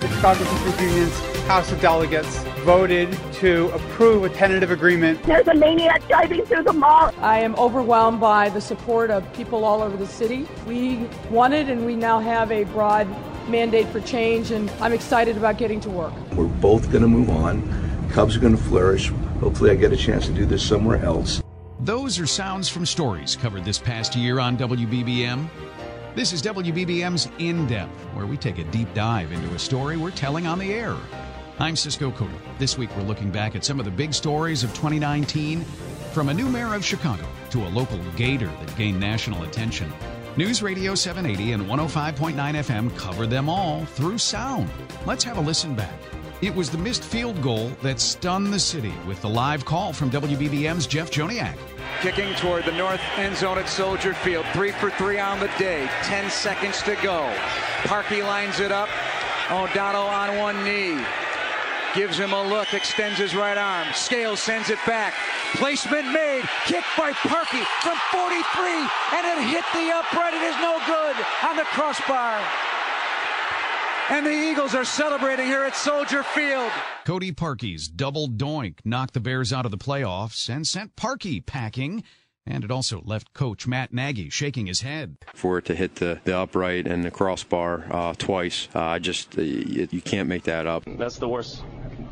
The Chicago Teachers Union's House of Delegates voted to approve a tentative agreement. There's a maniac driving through the mall. I am overwhelmed by the support of people all over the city. We wanted and we now have a broad mandate for change, and I'm excited about getting to work. We're both going to move on. Cubs are going to flourish. Hopefully, I get a chance to do this somewhere else. Those are sounds from stories covered this past year on WBBM. This is WBBM's In Depth, where we take a deep dive into a story we're telling on the air. I'm Cisco Cotto. This week we're looking back at some of the big stories of 2019, from a new mayor of Chicago to a local gator that gained national attention. News Radio 780 and 105.9 FM cover them all through sound. Let's have a listen back. It was the missed field goal that stunned the city with the live call from WBBM's Jeff Joniak. Kicking toward the north end zone at Soldier Field. Three for three on the day. Ten seconds to go. Parkey lines it up. O'Donnell on one knee. Gives him a look, extends his right arm. Scales sends it back. Placement made. Kick by Parkey from 43. And it hit the upright. It is no good on the crossbar. And the Eagles are celebrating here at Soldier Field. Cody Parkey's double doink knocked the Bears out of the playoffs and sent Parkey packing. And it also left coach Matt Nagy shaking his head. For it to hit the, the upright and the crossbar uh, twice, uh, I just, uh, you, you can't make that up. That's the worst,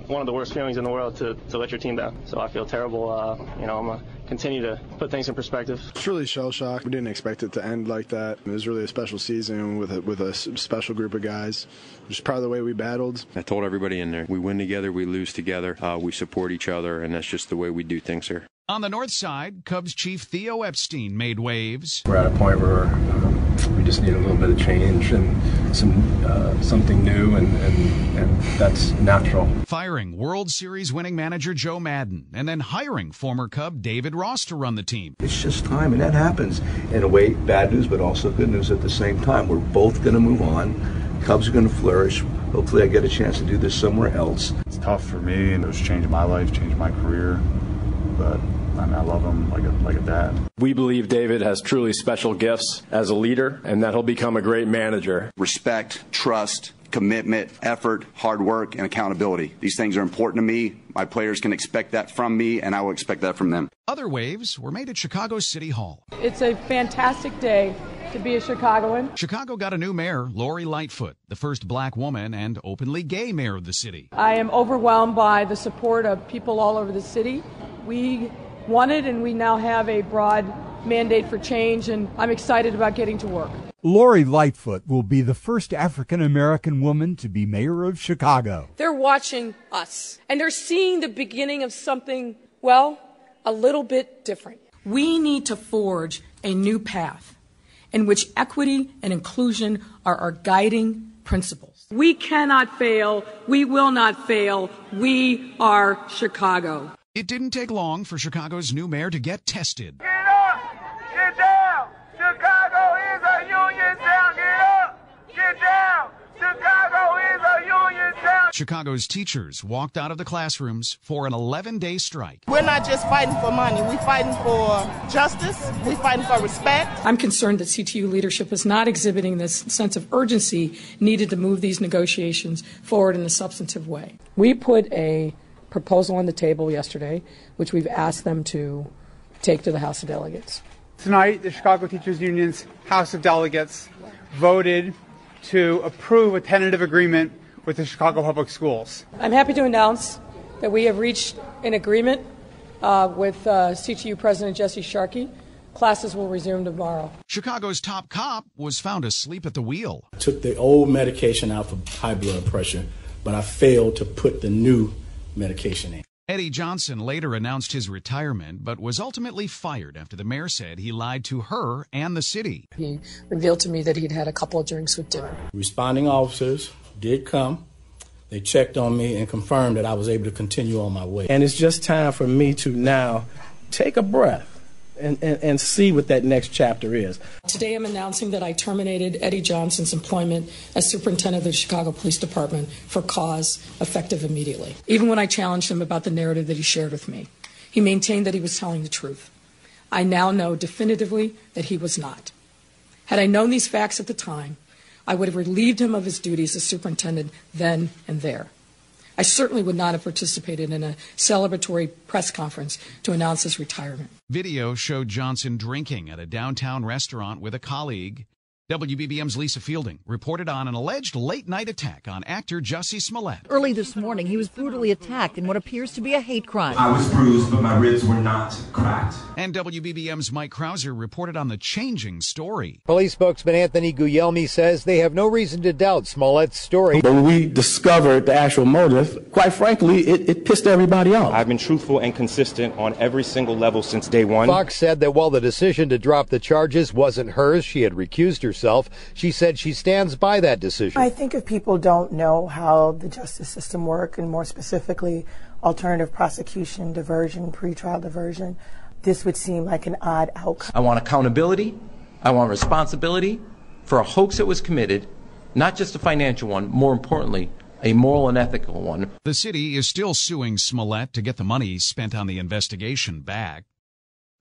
one of the worst feelings in the world to, to let your team down. So I feel terrible. Uh, you know, I'm going to continue to put things in perspective. It's really shell shock. We didn't expect it to end like that. It was really a special season with a, with a special group of guys. Just proud of the way we battled. I told everybody in there, we win together, we lose together, uh, we support each other, and that's just the way we do things here. On the north side, Cubs chief Theo Epstein made waves. We're at a point where um, we just need a little bit of change and some uh, something new, and, and, and that's natural. Firing World Series winning manager Joe Maddon and then hiring former Cub David Ross to run the team. It's just time, and that happens. In a way, bad news, but also good news at the same time. We're both going to move on. Cubs are going to flourish. Hopefully, I get a chance to do this somewhere else. It's tough for me, and it was changing my life, changing my career, but I mean, I love him like a, like a dad. We believe David has truly special gifts as a leader and that he'll become a great manager. Respect, trust, commitment, effort, hard work, and accountability. These things are important to me. My players can expect that from me, and I will expect that from them. Other waves were made at Chicago City Hall. It's a fantastic day to be a Chicagoan. Chicago got a new mayor, Lori Lightfoot, the first black woman and openly gay mayor of the city. I am overwhelmed by the support of people all over the city. We wanted, and we now have a broad mandate for change, and I'm excited about getting to work. Lori Lightfoot will be the first African American woman to be mayor of Chicago. They're watching us, and they're seeing the beginning of something, well, a little bit different. We need to forge a new path in which equity and inclusion are our guiding principles. We cannot fail. We will not fail. We are Chicago. It didn't take long for Chicago's new mayor to get tested. Get up! Get down! Chicago is a union town! Get up! Get down! Chicago is a union town! Chicago's teachers walked out of the classrooms for an 11 day strike. We're not just fighting for money, we're fighting for justice, we're fighting for respect. I'm concerned that CTU leadership is not exhibiting this sense of urgency needed to move these negotiations forward in a substantive way. We put a proposal on the table yesterday, which we've asked them to take to the House of Delegates. Tonight, the Chicago Teachers Union's House of Delegates voted to approve a tentative agreement with the Chicago Public Schools. I'm happy to announce that we have reached an agreement uh, with uh, CTU President Jesse Sharkey. Classes will resume tomorrow. Chicago's top cop was found asleep at the wheel. I took the old medication out for high blood pressure, but I failed to put the new medication in. Eddie Johnson later announced his retirement, but was ultimately fired after the mayor said he lied to her and the city. He revealed to me that he'd had a couple of drinks with dinner. Responding officers did come, They checked on me and confirmed that I was able to continue on my way. And it's just time for me to now take a breath and, and, and see what that next chapter is. Today I'm announcing that I terminated Eddie Johnson's employment as superintendent of the Chicago Police Department for cause effective immediately. Even when I challenged him about the narrative that he shared with me, he maintained that he was telling the truth. I now know definitively that he was not. Had I known these facts at the time, I would have relieved him of his duties as superintendent then and there. I certainly would not have participated in a celebratory press conference to announce his retirement. Video showed Johnson drinking at a downtown restaurant with a colleague. WBBM's Lisa Fielding reported on an alleged late night attack on actor Jussie Smollett. Early this morning, he was brutally attacked in what appears to be a hate crime. I was bruised, but my ribs were not cracked. And WBBM's Mike Krauser reported on the changing story. Police spokesman Anthony Guglielmi says they have no reason to doubt Smollett's story. But when we discovered the actual motive, quite frankly, it, it pissed everybody off. I've been truthful and consistent on every single level since day one. Foxx said that while the decision to drop the charges wasn't hers, she had recused herself herself. She said she stands by that decision. I think if people don't know how the justice system works, and more specifically, alternative prosecution, diversion, pretrial diversion, this would seem like an odd outcome. I want accountability. I want responsibility for a hoax that was committed, not just a financial one, more importantly, a moral and ethical one. The city is still suing Smollett to get the money spent on the investigation back.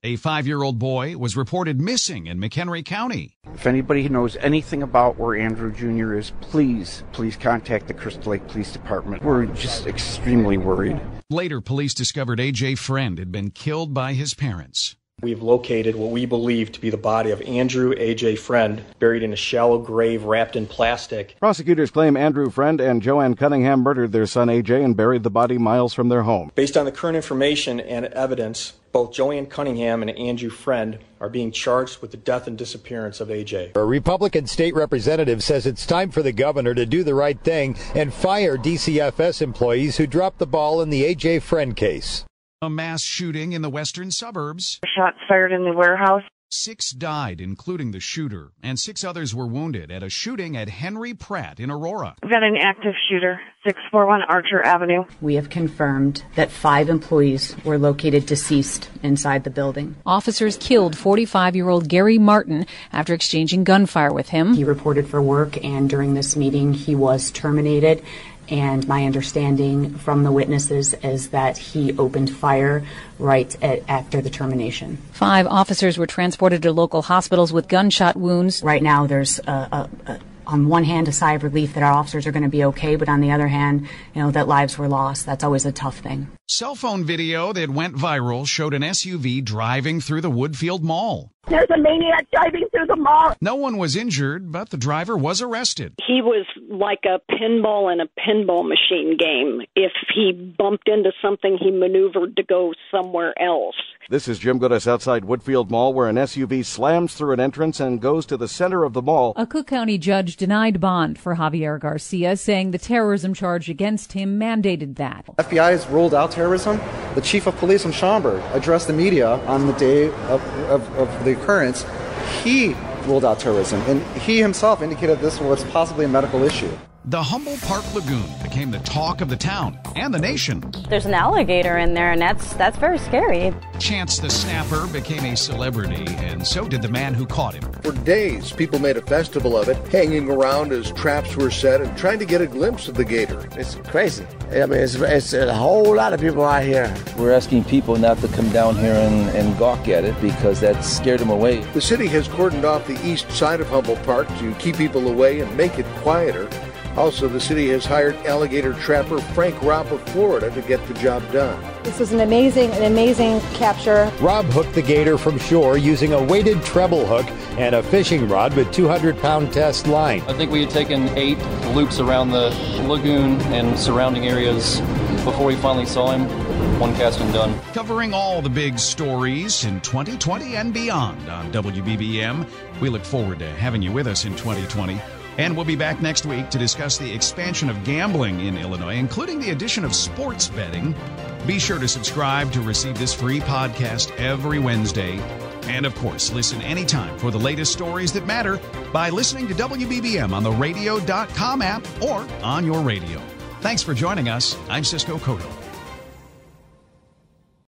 A five year old boy was reported missing in McHenry County. If anybody knows anything about where Andrew Jr. is, please, please contact the Crystal Lake Police Department. We're just extremely worried. Later, police discovered AJ Friend had been killed by his parents. We've located what we believe to be the body of Andrew A.J. Friend, buried in a shallow grave wrapped in plastic. Prosecutors claim Andrew Friend and Joanne Cunningham murdered their son A.J. and buried the body miles from their home. Based on the current information and evidence, both Joanne Cunningham and Andrew Friend are being charged with the death and disappearance of AJ. A Republican state representative says it's time for the governor to do the right thing and fire DCFS employees who dropped the ball in the AJ Friend case. A mass shooting in the western suburbs. Shots fired in the warehouse. Six died, including the shooter, and six others were wounded at a shooting at Henry Pratt in Aurora. We've got an active shooter, 641 Archer Avenue. We have confirmed that five employees were located deceased inside the building. Officers killed 45 year old Gary Martin after exchanging gunfire with him. He reported for work, and during this meeting, he was terminated and my understanding from the witnesses is that he opened fire right at, after the termination. Five officers were transported to local hospitals with gunshot wounds. Right now, there's a, a, a on one hand, a sigh of relief that our officers are going to be okay, but on the other hand, you know, that lives were lost. That's always a tough thing. Cell phone video that went viral showed an SUV driving through the Woodfield Mall. There's a maniac driving through the mall. No one was injured, but the driver was arrested. He was like a pinball in a pinball machine game. If he bumped into something, he maneuvered to go somewhere else. This is Jim Goodis outside Woodfield Mall, where an SUV slams through an entrance and goes to the center of the mall. A Cook County judge denied bond for Javier Garcia, saying the terrorism charge against him mandated that. FBI has ruled out terrorism. The chief of police in Schaumburg addressed the media on the day of, of, of the occurrence. He ruled out terrorism, and he himself indicated this was possibly a medical issue. The Humboldt Park Lagoon became the talk of the town and the nation. There's an alligator in there, and that's that's very scary. Chance the Snapper became a celebrity, and so did the man who caught him. For days, people made a festival of it, hanging around as traps were set and trying to get a glimpse of the gator. It's crazy. I mean, it's, it's a whole lot of people out here. We're asking people not to come down here and, and gawk at it because that scared them away. The city has cordoned off the east side of Humboldt Park to keep people away and make it quieter. Also, the city has hired alligator trapper Frank Robb of Florida to get the job done. This was an amazing, an amazing capture. Robb hooked the gator from shore using a weighted treble hook and a fishing rod with 200 pound test line. I think we had taken eight loops around the lagoon and surrounding areas before we finally saw him. One casting done. Covering all the big stories in 2020 and beyond on WBBM. We look forward to having you with us in 2020. And we'll be back next week to discuss the expansion of gambling in Illinois, including the addition of sports betting. Be sure to subscribe to receive this free podcast every Wednesday. And of course, listen anytime for the latest stories that matter by listening to WBBM on the radio.com app or on your radio. Thanks for joining us. I'm Cisco Cotto.